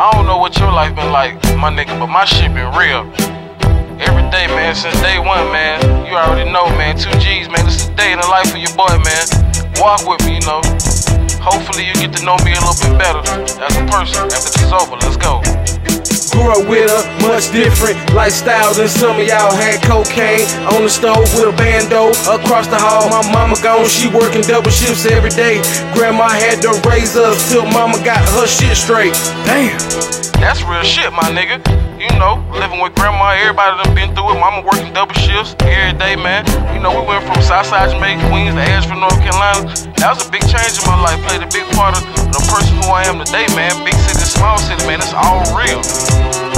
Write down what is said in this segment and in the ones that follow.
I don't know what your life been like, my nigga, but my shit been real. Every day, man, since day one, man. You already know, man. Two G's, man. This is a day in the life of your boy, man. Walk with me, you know. Hopefully, you get to know me a little bit better as a person after this is over. Let's go. Grew up with a much different lifestyle than some of y'all had cocaine on the stove with a bando across the hall. My mama gone, she working double shifts every day. Grandma had to raise us till mama got her shit straight. Damn. That's real shit, my nigga. You know, living with grandma, everybody done been through it. Mama working double shifts every day, man. You know, we went from Southside Jamaica, Queens to Asheville, North Carolina. That was a big change in my life. Played a big part of the person who I am today, man. Big city, small city, man. It's all real.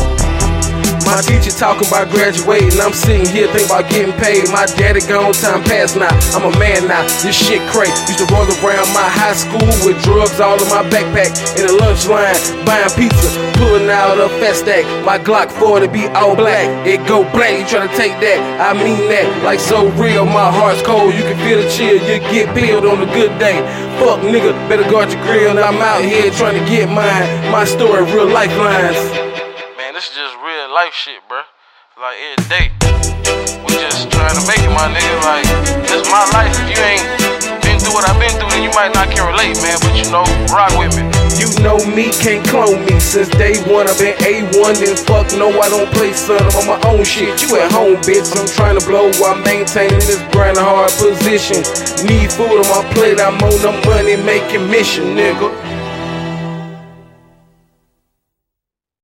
My teacher talking about graduating, I'm sitting here thinking about getting paid. My daddy gone, time passed now. I'm a man now. This shit crazy. Used to roll around my high school with drugs all in my backpack in the lunch line, buying pizza, pulling out a fat stack. My Glock 40 be all black. It go black. You try to take that? I mean that. Like so real. My heart's cold. You can feel the chill. You get peeled on a good day. Fuck nigga, better guard your grill. I'm out here trying to get mine. My story, real lifelines. Man, this is just life shit, bruh. Like every day. We just trying to make it, my nigga. Like, this my life. If you ain't been through what I've been through, then you might not can relate, man. But you know, rock with me. You know me, can't clone me. Since day one, I've been A1. Then fuck no, I don't play son. I'm on my own shit. You at home, bitch. I'm trying to blow while maintaining this grind hard position. Need food on my plate. I'm on the money making mission, nigga.